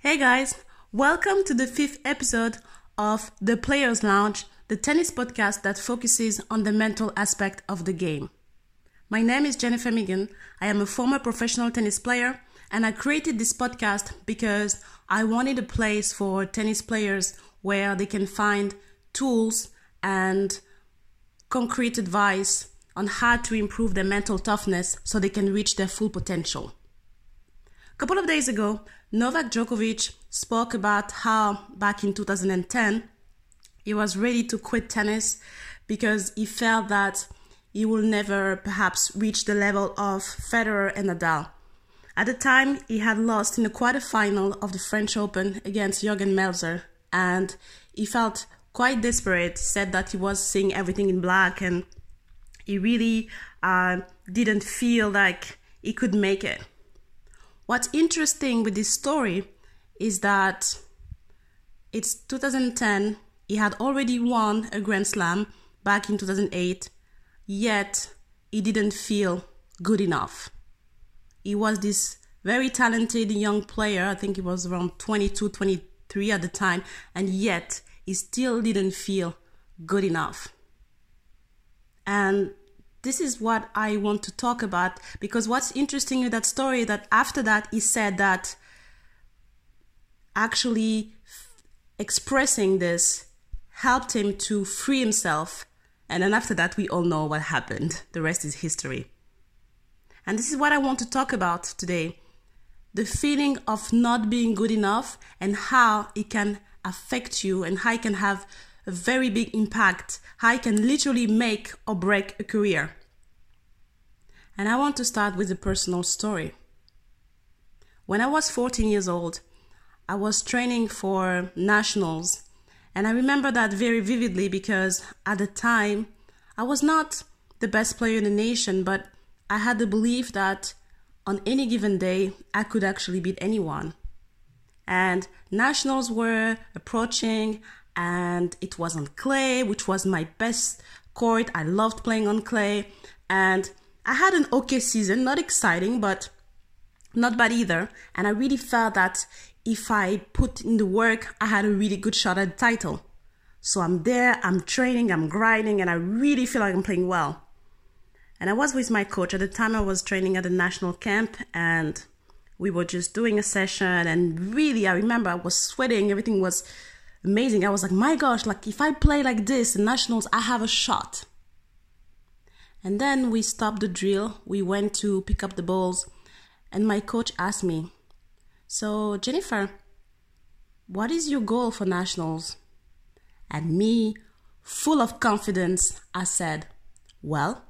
Hey guys, welcome to the fifth episode of The Players Lounge, the tennis podcast that focuses on the mental aspect of the game. My name is Jennifer Megan. I am a former professional tennis player, and I created this podcast because I wanted a place for tennis players where they can find tools and concrete advice on how to improve their mental toughness so they can reach their full potential. A couple of days ago, Novak Djokovic spoke about how back in 2010 he was ready to quit tennis because he felt that he will never perhaps reach the level of Federer and Nadal. At the time, he had lost in the quarterfinal of the French Open against Jürgen Melzer, and he felt quite desperate. He said that he was seeing everything in black and he really uh, didn't feel like he could make it. What's interesting with this story is that it's 2010, he had already won a Grand Slam back in 2008, yet he didn't feel good enough. He was this very talented young player, I think he was around 22, 23 at the time, and yet he still didn't feel good enough. And this is what I want to talk about because what's interesting in that story that after that he said that actually f- expressing this helped him to free himself. And then after that we all know what happened. The rest is history. And this is what I want to talk about today. The feeling of not being good enough and how it can affect you and how it can have a very big impact, how it can literally make or break a career. And I want to start with a personal story. When I was 14 years old, I was training for nationals, and I remember that very vividly because at the time I was not the best player in the nation, but I had the belief that on any given day I could actually beat anyone. And nationals were approaching, and it was on clay, which was my best court. I loved playing on clay, and I had an okay season, not exciting, but not bad either. And I really felt that if I put in the work, I had a really good shot at the title. So I'm there, I'm training, I'm grinding, and I really feel like I'm playing well. And I was with my coach at the time. I was training at the national camp, and we were just doing a session. And really, I remember I was sweating. Everything was amazing. I was like, my gosh, like if I play like this in nationals, I have a shot. And then we stopped the drill. We went to pick up the balls, and my coach asked me, So, Jennifer, what is your goal for nationals? And me, full of confidence, I said, Well,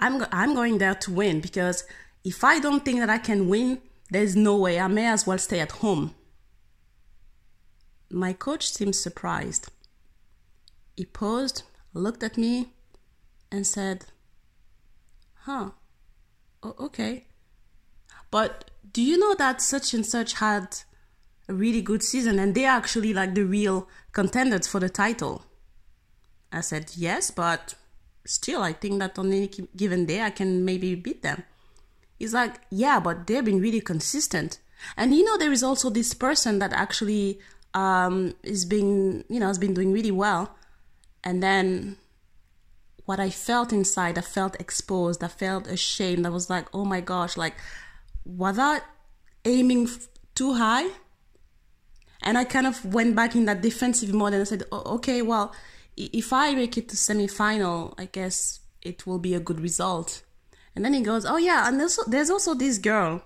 I'm, I'm going there to win because if I don't think that I can win, there's no way. I may as well stay at home. My coach seemed surprised. He paused, looked at me, and said, Huh, o- okay. But do you know that such and such had a really good season and they're actually like the real contenders for the title? I said, Yes, but still, I think that on any given day I can maybe beat them. He's like, Yeah, but they've been really consistent. And you know, there is also this person that actually um, is being, you know, it's been doing really well. And then what I felt inside, I felt exposed. I felt ashamed. I was like, oh my gosh, like, was I aiming too high? And I kind of went back in that defensive mode and I said, oh, okay, well, if I make it to semi-final, I guess it will be a good result. And then he goes, oh yeah, and there's, there's also this girl,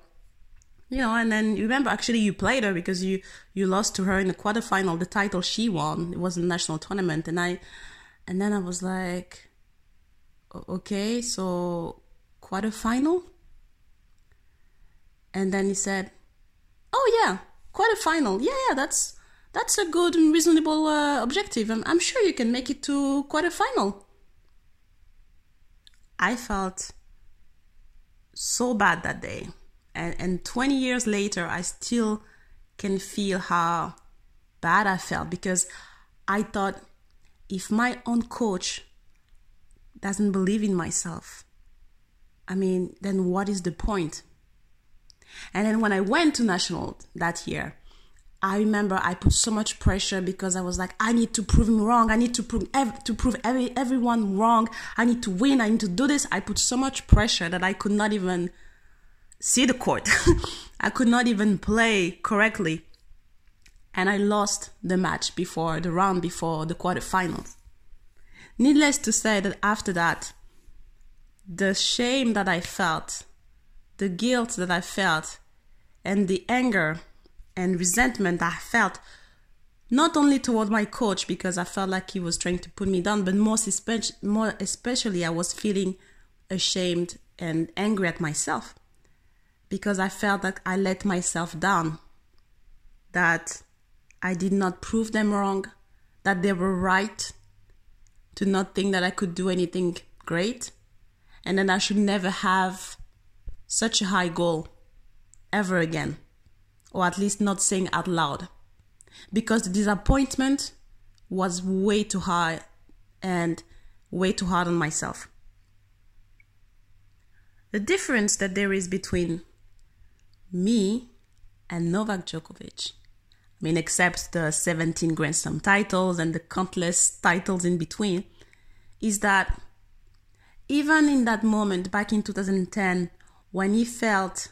you know, and then you remember actually you played her because you, you lost to her in the quarterfinal, the title she won. It was a national tournament. And I, and then I was like, okay, so quarterfinal? And then he said, "Oh yeah, quarterfinal. Yeah, yeah, that's that's a good and reasonable uh, objective. I'm, I'm sure you can make it to quarterfinal." I felt so bad that day, and and 20 years later, I still can feel how bad I felt because I thought if my own coach doesn't believe in myself, I mean, then what is the point? And then when I went to national that year, I remember I put so much pressure because I was like, I need to prove him wrong. I need to prove ev- to prove every everyone wrong. I need to win. I need to do this. I put so much pressure that I could not even see the court. I could not even play correctly. And I lost the match before the round before the quarterfinals. Needless to say that after that, the shame that I felt, the guilt that I felt, and the anger and resentment I felt, not only toward my coach because I felt like he was trying to put me down, but especially, more especially I was feeling ashamed and angry at myself because I felt that I let myself down, that I did not prove them wrong, that they were right to not think that I could do anything great, and then I should never have such a high goal ever again, or at least not saying out loud, because the disappointment was way too high and way too hard on myself. The difference that there is between me and Novak Djokovic, I mean, except the 17 Grand Slam titles and the countless titles in between, is that even in that moment back in 2010 when he felt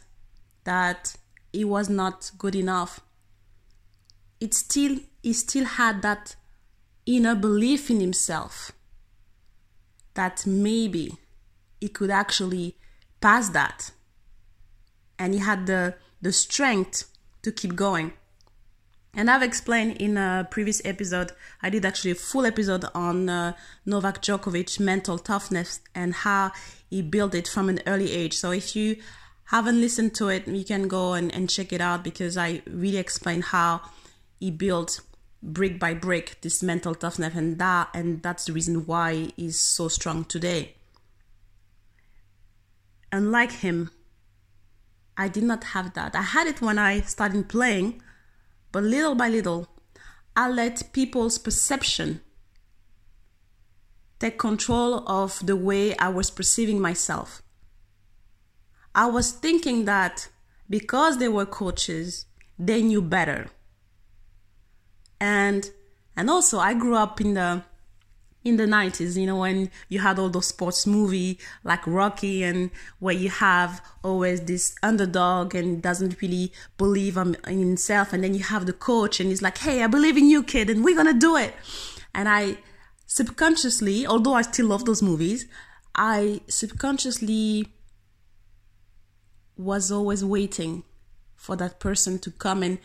that he was not good enough it still he still had that inner belief in himself that maybe he could actually pass that and he had the the strength to keep going and I've explained in a previous episode, I did actually a full episode on uh, Novak Djokovic mental toughness and how he built it from an early age. So if you haven't listened to it, you can go and, and check it out because I really explain how he built brick by brick this mental toughness and that and that's the reason why he's so strong today. Unlike him, I did not have that. I had it when I started playing but little by little, I let people's perception take control of the way I was perceiving myself. I was thinking that because they were coaches, they knew better. And and also I grew up in the in the 90s, you know, when you had all those sports movie like Rocky and where you have always this underdog and doesn't really believe in himself. And then you have the coach and he's like, Hey, I believe in you, kid, and we're to do it. And I subconsciously, although I still love those movies, I subconsciously was always waiting for that person to come and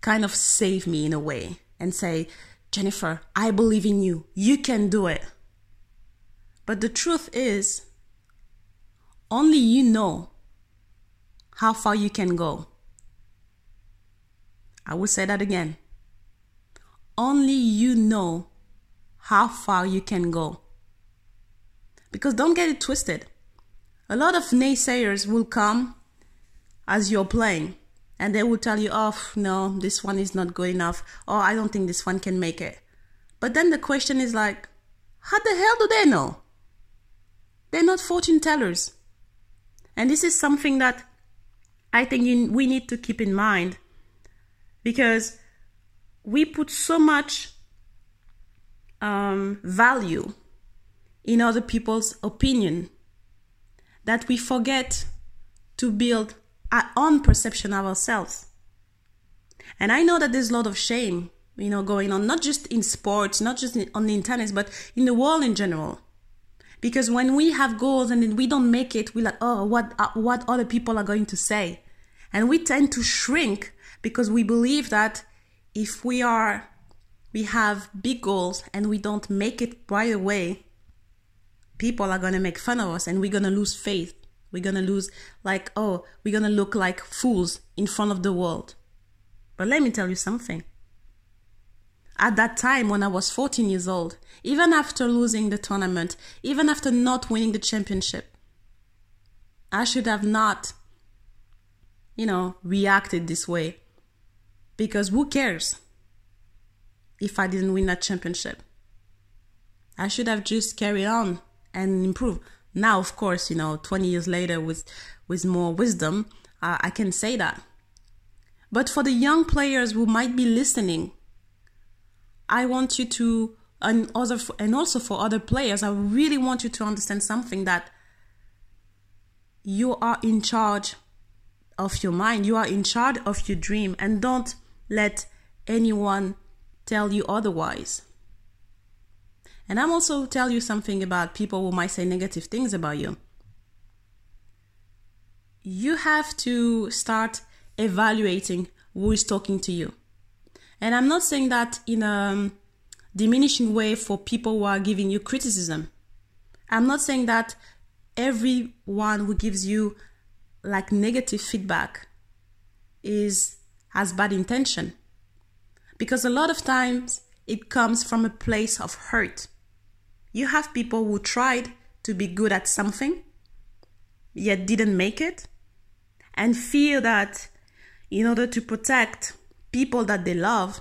kind of save me in a way and say, Jennifer, I believe in you. You can do it. But the truth is, only you know how far you can go. I will say that again. Only you know how far you can go. Because don't get it twisted. A lot of naysayers will come as you're playing and they will tell you, oh, no, this one is not good enough, or I don't think this one can make it. But then the question is like, how the hell do they know? They're not fortune tellers. And this is something that I think we need to keep in mind because we put so much um, value in other people's opinion that we forget to build our own perception of ourselves. And I know that there's a lot of shame, you know, going on, not just in sports, not just on the internet, but in the world in general. Because when we have goals and then we don't make it, we're like, oh, what, uh, what other people are going to say. And we tend to shrink because we believe that if we are, we have big goals and we don't make it right away, people are going to make fun of us and we're going to lose faith we're gonna lose, like, oh, we're gonna look like fools in front of the world. But let me tell you something. At that time, when I was 14 years old, even after losing the tournament, even after not winning the championship, I should have not, you know, reacted this way. Because who cares if I didn't win that championship? I should have just carried on and improved. Now, of course, you know, 20 years later with with more wisdom, uh, I can say that. But for the young players who might be listening, I want you to, and other, and also for other players, I really want you to understand something that you are in charge of your mind. You are in charge of your dream, and don't let anyone tell you otherwise. And I'm also tell you something about people who might say negative things about you. You have to start evaluating who is talking to you. And I'm not saying that in a um, diminishing way for people who are giving you criticism. I'm not saying that everyone who gives you like negative feedback is has bad intention. Because a lot of times it comes from a place of hurt. You have people who tried to be good at something, yet didn't make it, and feel that in order to protect people that they love,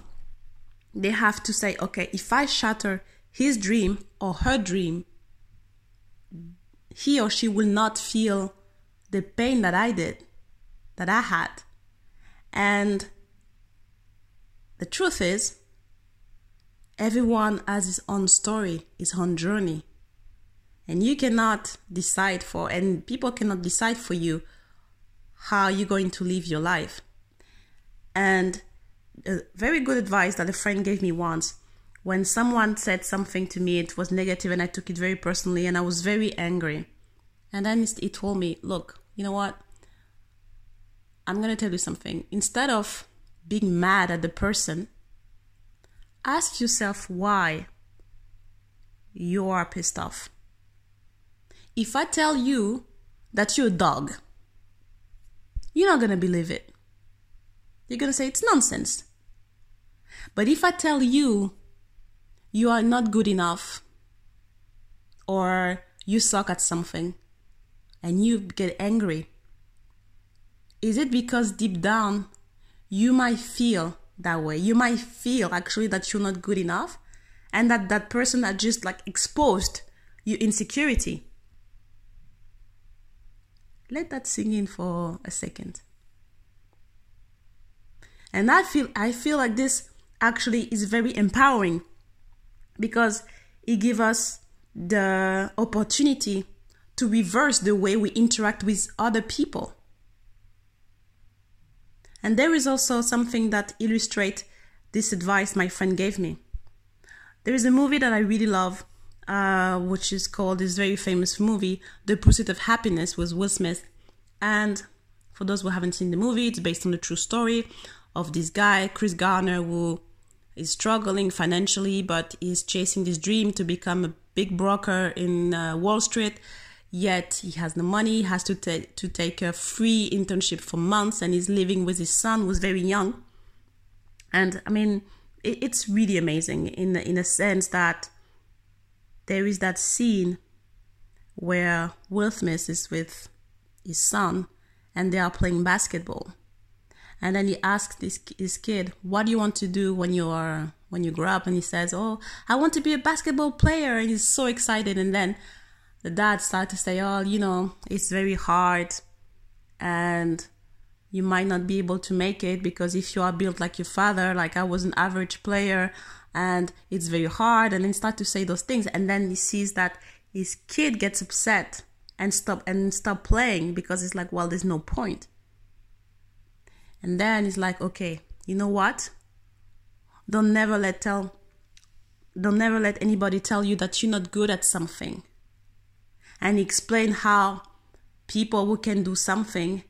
they have to say, okay, if I shatter his dream or her dream, he or she will not feel the pain that I did, that I had. And the truth is, Everyone has his own story, his own journey. And you cannot decide for, and people cannot decide for you how you're going to live your life. And very good advice that a friend gave me once when someone said something to me, it was negative and I took it very personally and I was very angry. And then he told me, Look, you know what? I'm going to tell you something. Instead of being mad at the person, ask yourself why you are pissed off. If I tell you that you're a dog, you're not going to believe it. You're going to say it's nonsense. But if I tell you you are not good enough or you suck at something and you get angry, is it because deep down you might feel that way. You might feel actually that you're not good enough and that that person had just like exposed your insecurity. Let that sink in for a second. And I feel I feel like this actually is very empowering because it gives us the opportunity to reverse the way we interact with other people. And there is also something that illustrates this advice my friend gave me. There is a movie that I really love, uh, which is called this very famous movie, The Pursuit of Happiness, with Will Smith. And for those who haven't seen the movie, it's based on the true story of this guy, Chris Gardner, who is struggling financially but is chasing this dream to become a big broker in uh, Wall Street yet he has no money he has to, ta- to take a free internship for months and he's living with his son who's very young. And i mean it, it's really amazing in in a sense that there is that scene where will smith is with his son and they are playing basketball. And then he asks this his kid what do you want to do when you are when you grow up? And he says oh i want to be a basketball player. And he's so excited. And then the dad started to say, oh, you know, it's very hard and you might not be able to make it because if you are built like your father, like I was an average player and it's very hard and then start to say those things and then he sees that his kid gets upset and stop and stop playing because it's like, well, there's no point. And then he's like, okay, you know what? Don't never let tell don't never let anybody tell you that you're not good at something and explain how people who can do something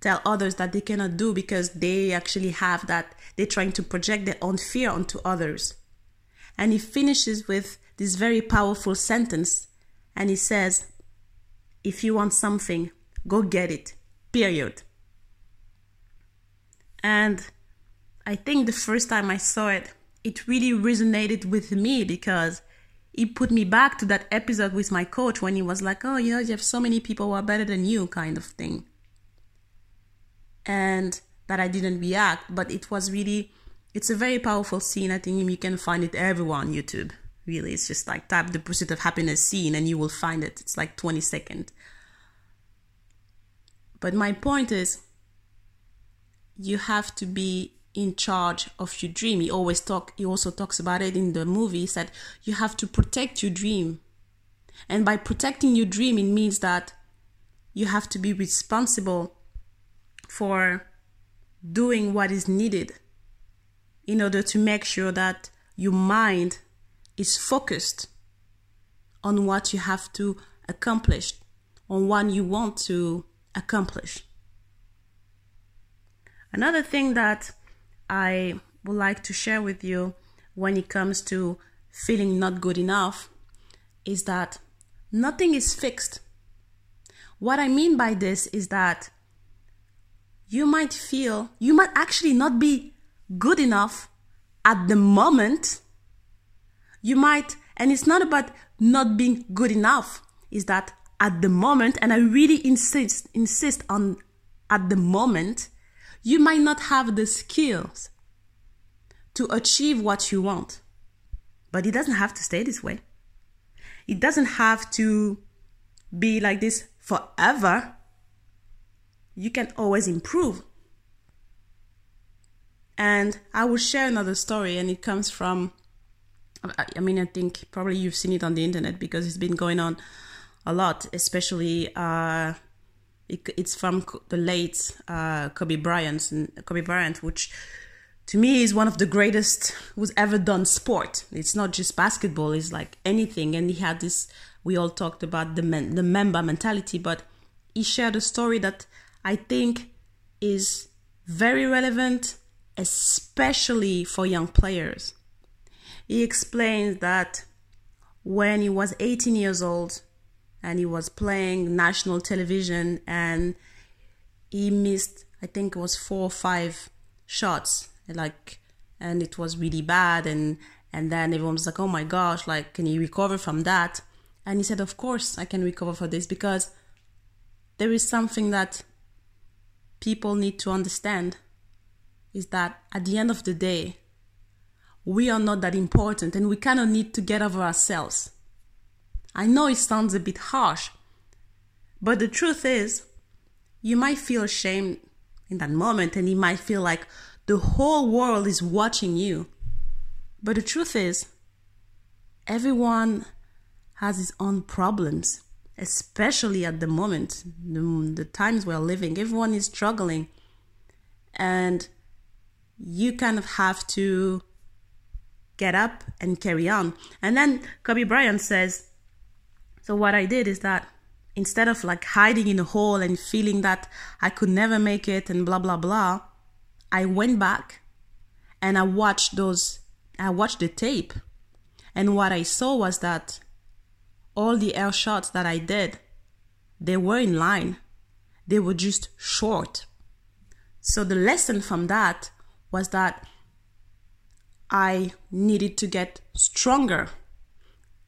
tell others that they cannot do because they actually have that they're trying to project their own fear onto others. And he finishes with this very powerful sentence and he says if you want something go get it period. And i think the first time i saw it it really resonated with me because he put me back to that episode with my coach when he was like, oh, you know, you have so many people who are better than you, kind of thing. And that I didn't react, but it was really, it's a very powerful scene. I think you can find it everywhere on YouTube. Really, it's just like type the pursuit of happiness scene and you will find it. It's like 20 seconds. But my point is, you have to be in charge of your dream. He always talk he also talks about it in the movie. Said you have to protect your dream. And by protecting your dream it means that you have to be responsible for doing what is needed in order to make sure that your mind is focused on what you have to accomplish, on what you want to accomplish. Another thing that I would like to share with you when it comes to feeling not good enough is that nothing is fixed. What I mean by this is that you might feel, you might actually not be good enough at the moment. You might, and it's not about not being good enough, is that at the moment, and I really insist, insist on at the moment, you might not have the skills to achieve what you want. But it doesn't have to stay this way. It doesn't have to be like this forever. You can always improve. And I will share another story, and it comes from, I mean, I think probably you've seen it on the internet because it's been going on a lot, especially uh, it, it's from the late uh, Kobe Bryant, Kobe Bryant, which to me is one of the greatest who's ever done sport. It's not just basketball; it's like anything. And he had this. We all talked about the men, the Mamba mentality, but he shared a story that I think is very relevant, especially for young players. He explains that when he was 18 years old, and he was playing national television and he missed i think it was four or five shots like and it was really bad and and then everyone was like oh my gosh like can you recover from that? And he said of course i can recover for this because there is something that people need to understand is that at the end of the day we are not that important and we kind of need to get over ourselves I know it sounds a bit harsh, but the truth is, you might feel ashamed in that moment and you might feel like the whole world is watching you. But the truth is, everyone has his own problems, especially at the moment, the, the times we're living. Everyone is struggling. And you kind of have to get up and carry on. And then Kobe Bryant says, so what I did is that instead of like hiding in a hole and feeling that I could never make it and blah blah blah, I went back and I watched those I watched the tape. And what I saw was that all the air shots that I did, they were in line. They were just short. So the lesson from that was that I needed to get stronger.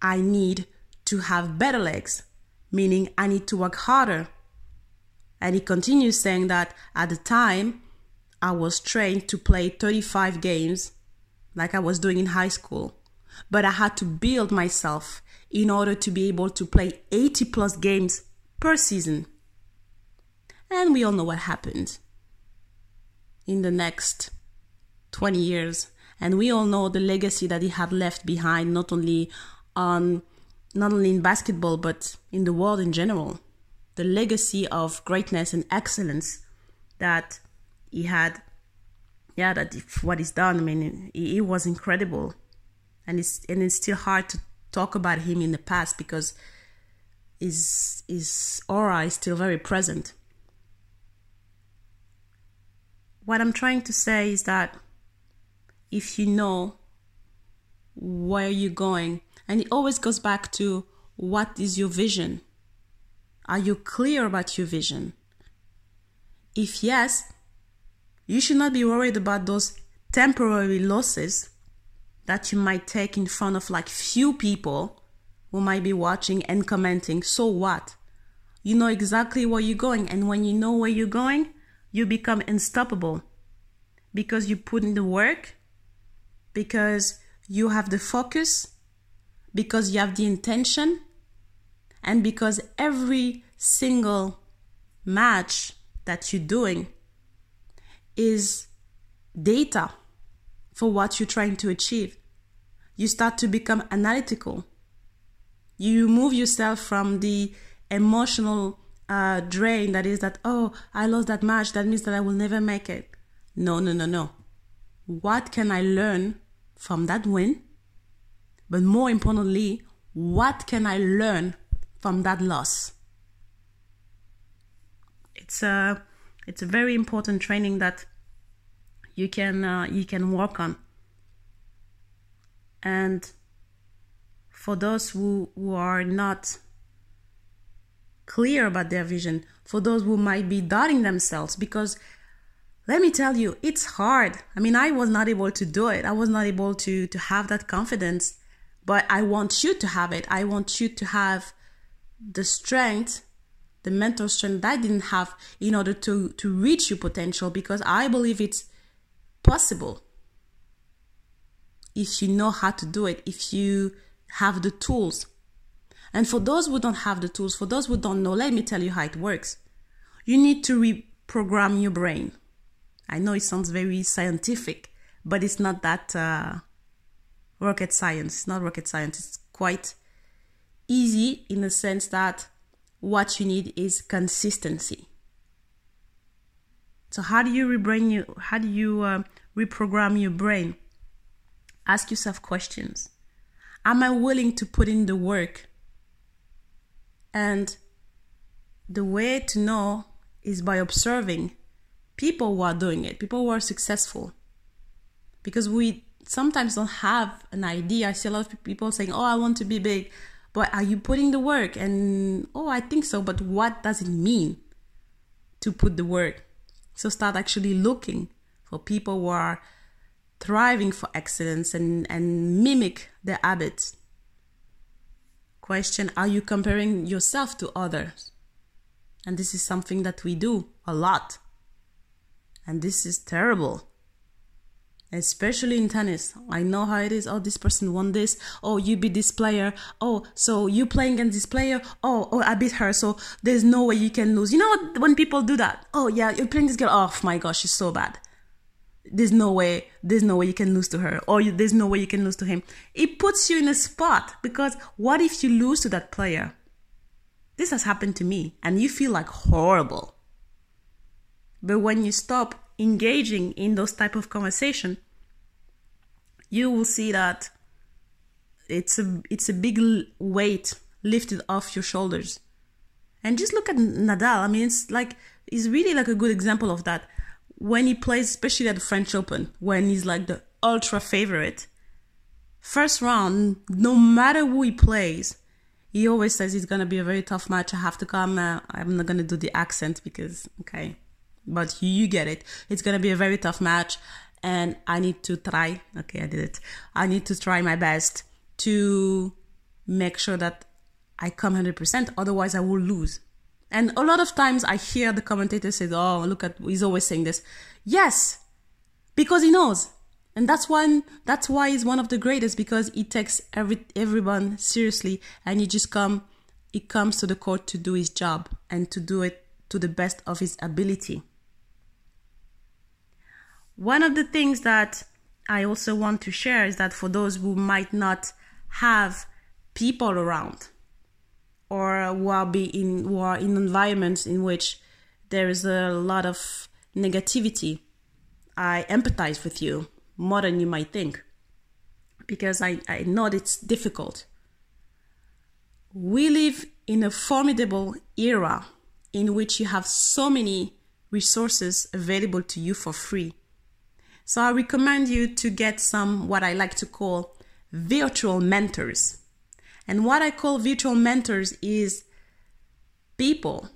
I need to have better legs, meaning I need to work harder. And he continues saying that at the time, I was trained to play 35 games like I was doing in high school. But I had to build myself in order to be able to play 80 plus games per season. And we all know what happened in the next 20 years. And we all know the legacy that he had left behind, not only on not only in basketball but in the world in general. The legacy of greatness and excellence that he had, yeah, that what he's done. I mean, he was incredible, and it's and it's still hard to talk about him in the past because his his aura is still very present. What I'm trying to say is that if you know where you're going and it always goes back to what is your vision? Are you clear about your vision? If yes, you should not be worried about those temporary losses that you might take in front of like few people who might be watching and commenting. So what? You know exactly where you're going, and when you know where you're going, you become unstoppable because you put in the work, because you have the focus, because you have the intention and because every single match that you're doing is data for what you're trying to achieve. You start to become analytical. You move yourself from the emotional uh, drain that is that, oh, I lost that match. That means that I will never make it. No, no, no, no. What can I learn from that win? But more importantly, what can I learn from that loss? It's a, it's a very important training that you can uh, you can work on. And for those who, who are not clear about their vision, for those who might be doubting themselves, because let me tell you, it's hard. I mean, I was not able to do it. I was not able to to have that confidence, but I want you to have it. I want you to have the strength, the mental strength that I didn't have in order to to reach your potential because I believe it's possible if you know how to do it, if you have the tools. And for those who don't have the tools, for those who don't know, let me tell you how it works. You need to reprogram your brain. I know it sounds very scientific, but it's not that uh, rocket science. It's not rocket science. It's quite easy in the sense that what you need is consistency. So how do you rebrain you? How do you uh, reprogram your brain? Ask yourself questions. Am I willing to put in the work? And the way to know is by observing people who are doing it, people who are successful. Because we sometimes don't have an idea. I see a lot of people saying, Oh, I want to be big. But are you putting the work? And oh, I think so. But what does it mean to put the work? So start actually looking for people who are thriving for excellence and, and mimic their habits. Question Are you comparing yourself to others? And this is something that we do a lot. And this is terrible especially in tennis. I know how it is. Oh, this person won this. Oh, you beat this player. Oh, so you playing against this player. Oh, oh, I beat her. So there's no way you can lose. You know what? When people do that, oh yeah, you're playing this girl. Oh my gosh, she's so bad. There's no way. There's no way you can lose to her, or you, there's no way you can lose to him. It puts you in a spot because what if you lose to that player? This has happened to me, and you feel like horrible. But when you stop engaging in those type of conversation, you will see that it's a it's a big weight lifted off your shoulders. And just look at Nadal. I mean, it's like he's really like a good example of that. When he plays, especially at the French Open, when he's like the ultra favorite, first round, no matter who he plays, he always says it's gonna be a very tough match. I have to come. Uh, I'm not gonna do the accent because okay, but you get it. It's gonna be a very tough match, and I need to try. Okay, I did it. I need to try my best to make sure that I come 100%, otherwise, I will lose. And a lot of times I hear the commentator say, Oh, look at, he's always saying this. Yes, because he knows. And that's one, that's why he's one of the greatest because he takes every, everyone seriously and he just come, he comes to the court to do his job and to do it to the best of his ability. One of the things that I also want to share is that for those who might not have people around or who are be in who are in environments in which there is a lot of negativity, I empathize with you more than you might think because I, I know it's difficult. We live in a formidable era in which you have so many resources available to you for free. So I recommend you to get some what I like to call virtual mentors. And what I call virtual mentors is people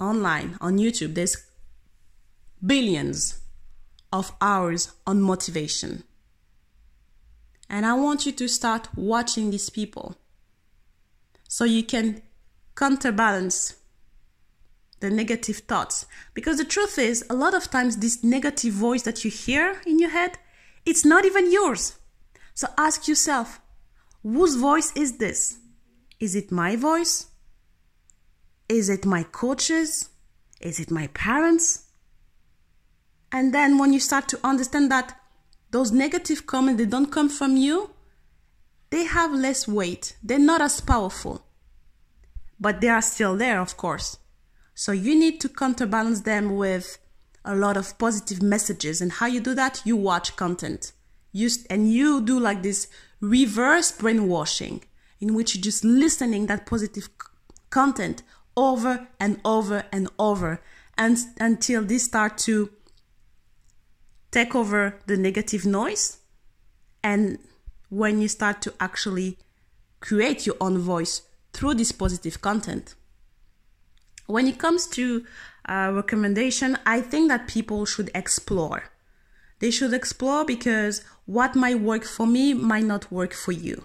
online on YouTube. There's billions of hours on motivation. And I want you to start watching these people so you can counterbalance the negative thoughts. Because the truth is, a lot of times, this negative voice that you hear in your head, it's not even yours. So ask yourself, whose voice is this? Is it my voice? Is it my coaches? Is it my parents? And then when you start to understand that those negative comments they don't come from you, they have less weight. They're not as powerful. But they are still there, of course. So you need to counterbalance them with a lot of positive messages. And how you do that? You watch content. You, and you do like this reverse brainwashing in which you're just listening that positive content over and over and over and until they start to take over the negative noise and when you start to actually create your own voice through this positive content when it comes to uh, recommendation i think that people should explore they should explore because what might work for me might not work for you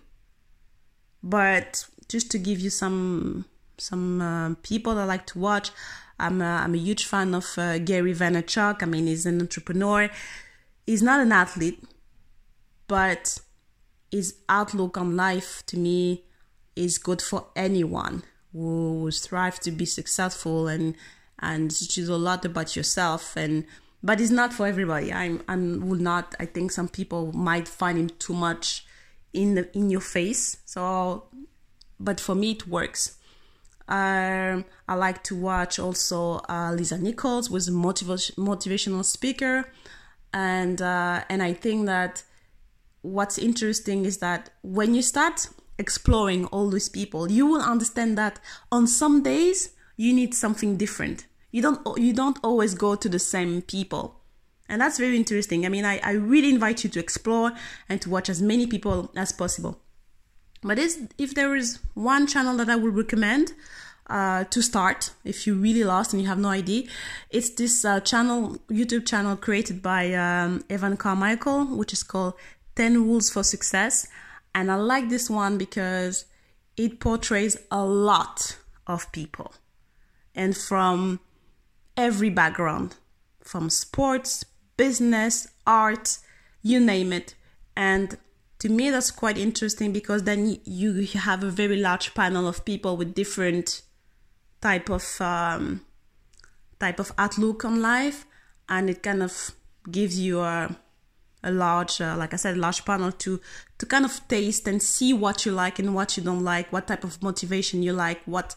but just to give you some some uh, people I like to watch. I'm a, I'm a huge fan of uh, Gary Vaynerchuk. I mean, he's an entrepreneur. He's not an athlete, but his outlook on life to me is good for anyone who strives to be successful and and teaches a lot about yourself and but it's not for everybody. I'm I'm will not. I think some people might find him too much in the in your face. So, but for me it works. Um, I like to watch also uh, Lisa Nichols, was a motiv- motivational speaker, and uh, and I think that what's interesting is that when you start exploring all these people, you will understand that on some days you need something different. You don't you don't always go to the same people. And that's very interesting. I mean, I, I really invite you to explore and to watch as many people as possible. But if there is one channel that I would recommend uh, to start, if you're really lost and you have no idea, it's this uh, channel, YouTube channel created by um, Evan Carmichael, which is called 10 Rules for Success. And I like this one because it portrays a lot of people and from every background, from sports, business, art, you name it. And to me that's quite interesting because then you have a very large panel of people with different type of um, type of outlook on life and it kind of gives you a a large uh, like i said large panel to to kind of taste and see what you like and what you don't like what type of motivation you like what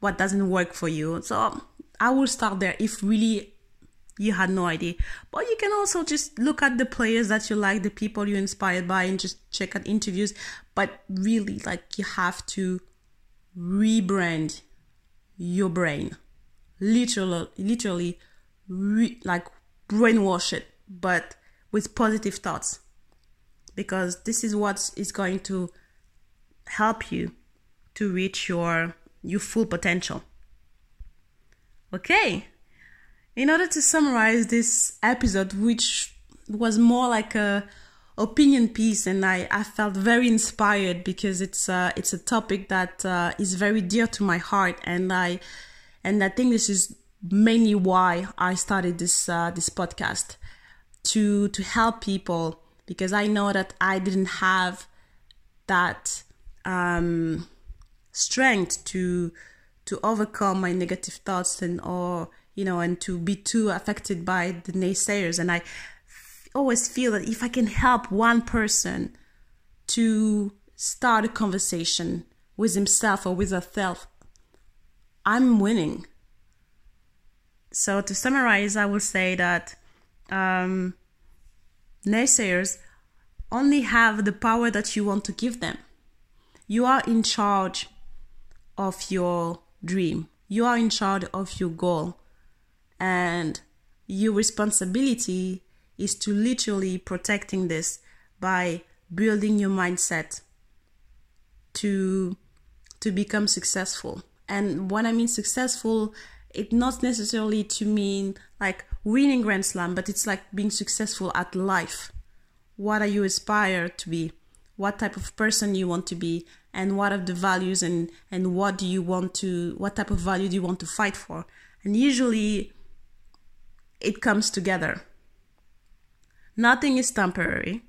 what doesn't work for you so i will start there if really you had no idea. But you can also just look at the players that you like, the people you're inspired by, and just check out interviews. But really, like, you have to rebrand your brain. Literally, literally, re- like, brainwash it, but with positive thoughts. Because this is what is going to help you to reach your your full potential. Okay, in order to summarize this episode, which was more like a opinion piece, and I, I felt very inspired because it's uh, it's a topic that uh, is very dear to my heart, and I and I think this is mainly why I started this uh, this podcast to to help people because I know that I didn't have that um, strength to to overcome my negative thoughts and or you know, and to be too affected by the naysayers. And I always feel that if I can help one person to start a conversation with himself or with herself, I'm winning. So to summarize, I will say that um, naysayers only have the power that you want to give them. You are in charge of your dream. You are in charge of your goal and your responsibility is to literally protecting this by building your mindset to to become successful and when i mean successful it not necessarily to mean like winning grand slam but it's like being successful at life what are you aspire to be what type of person you want to be and what are the values and and what do you want to what type of value do you want to fight for and usually it comes together. Nothing is temporary.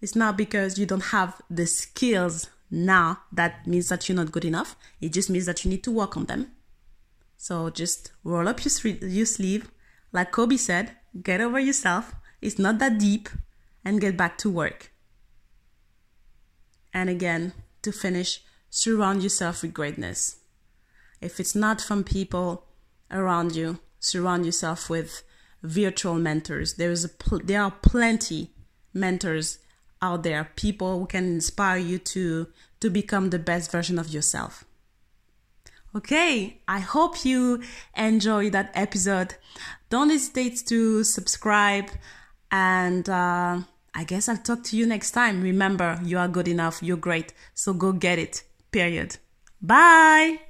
It's not because you don't have the skills now that means that you're not good enough. It just means that you need to work on them. So just roll up your, your sleeve. Like Kobe said, get over yourself. It's not that deep and get back to work. And again, to finish, surround yourself with greatness. If it's not from people around you, surround yourself with virtual mentors. There is a pl- there are plenty mentors out there, people who can inspire you to to become the best version of yourself. Okay, I hope you enjoyed that episode. Don't hesitate to subscribe, and uh, I guess I'll talk to you next time. Remember, you are good enough, you're great, so go get it. Period. Bye.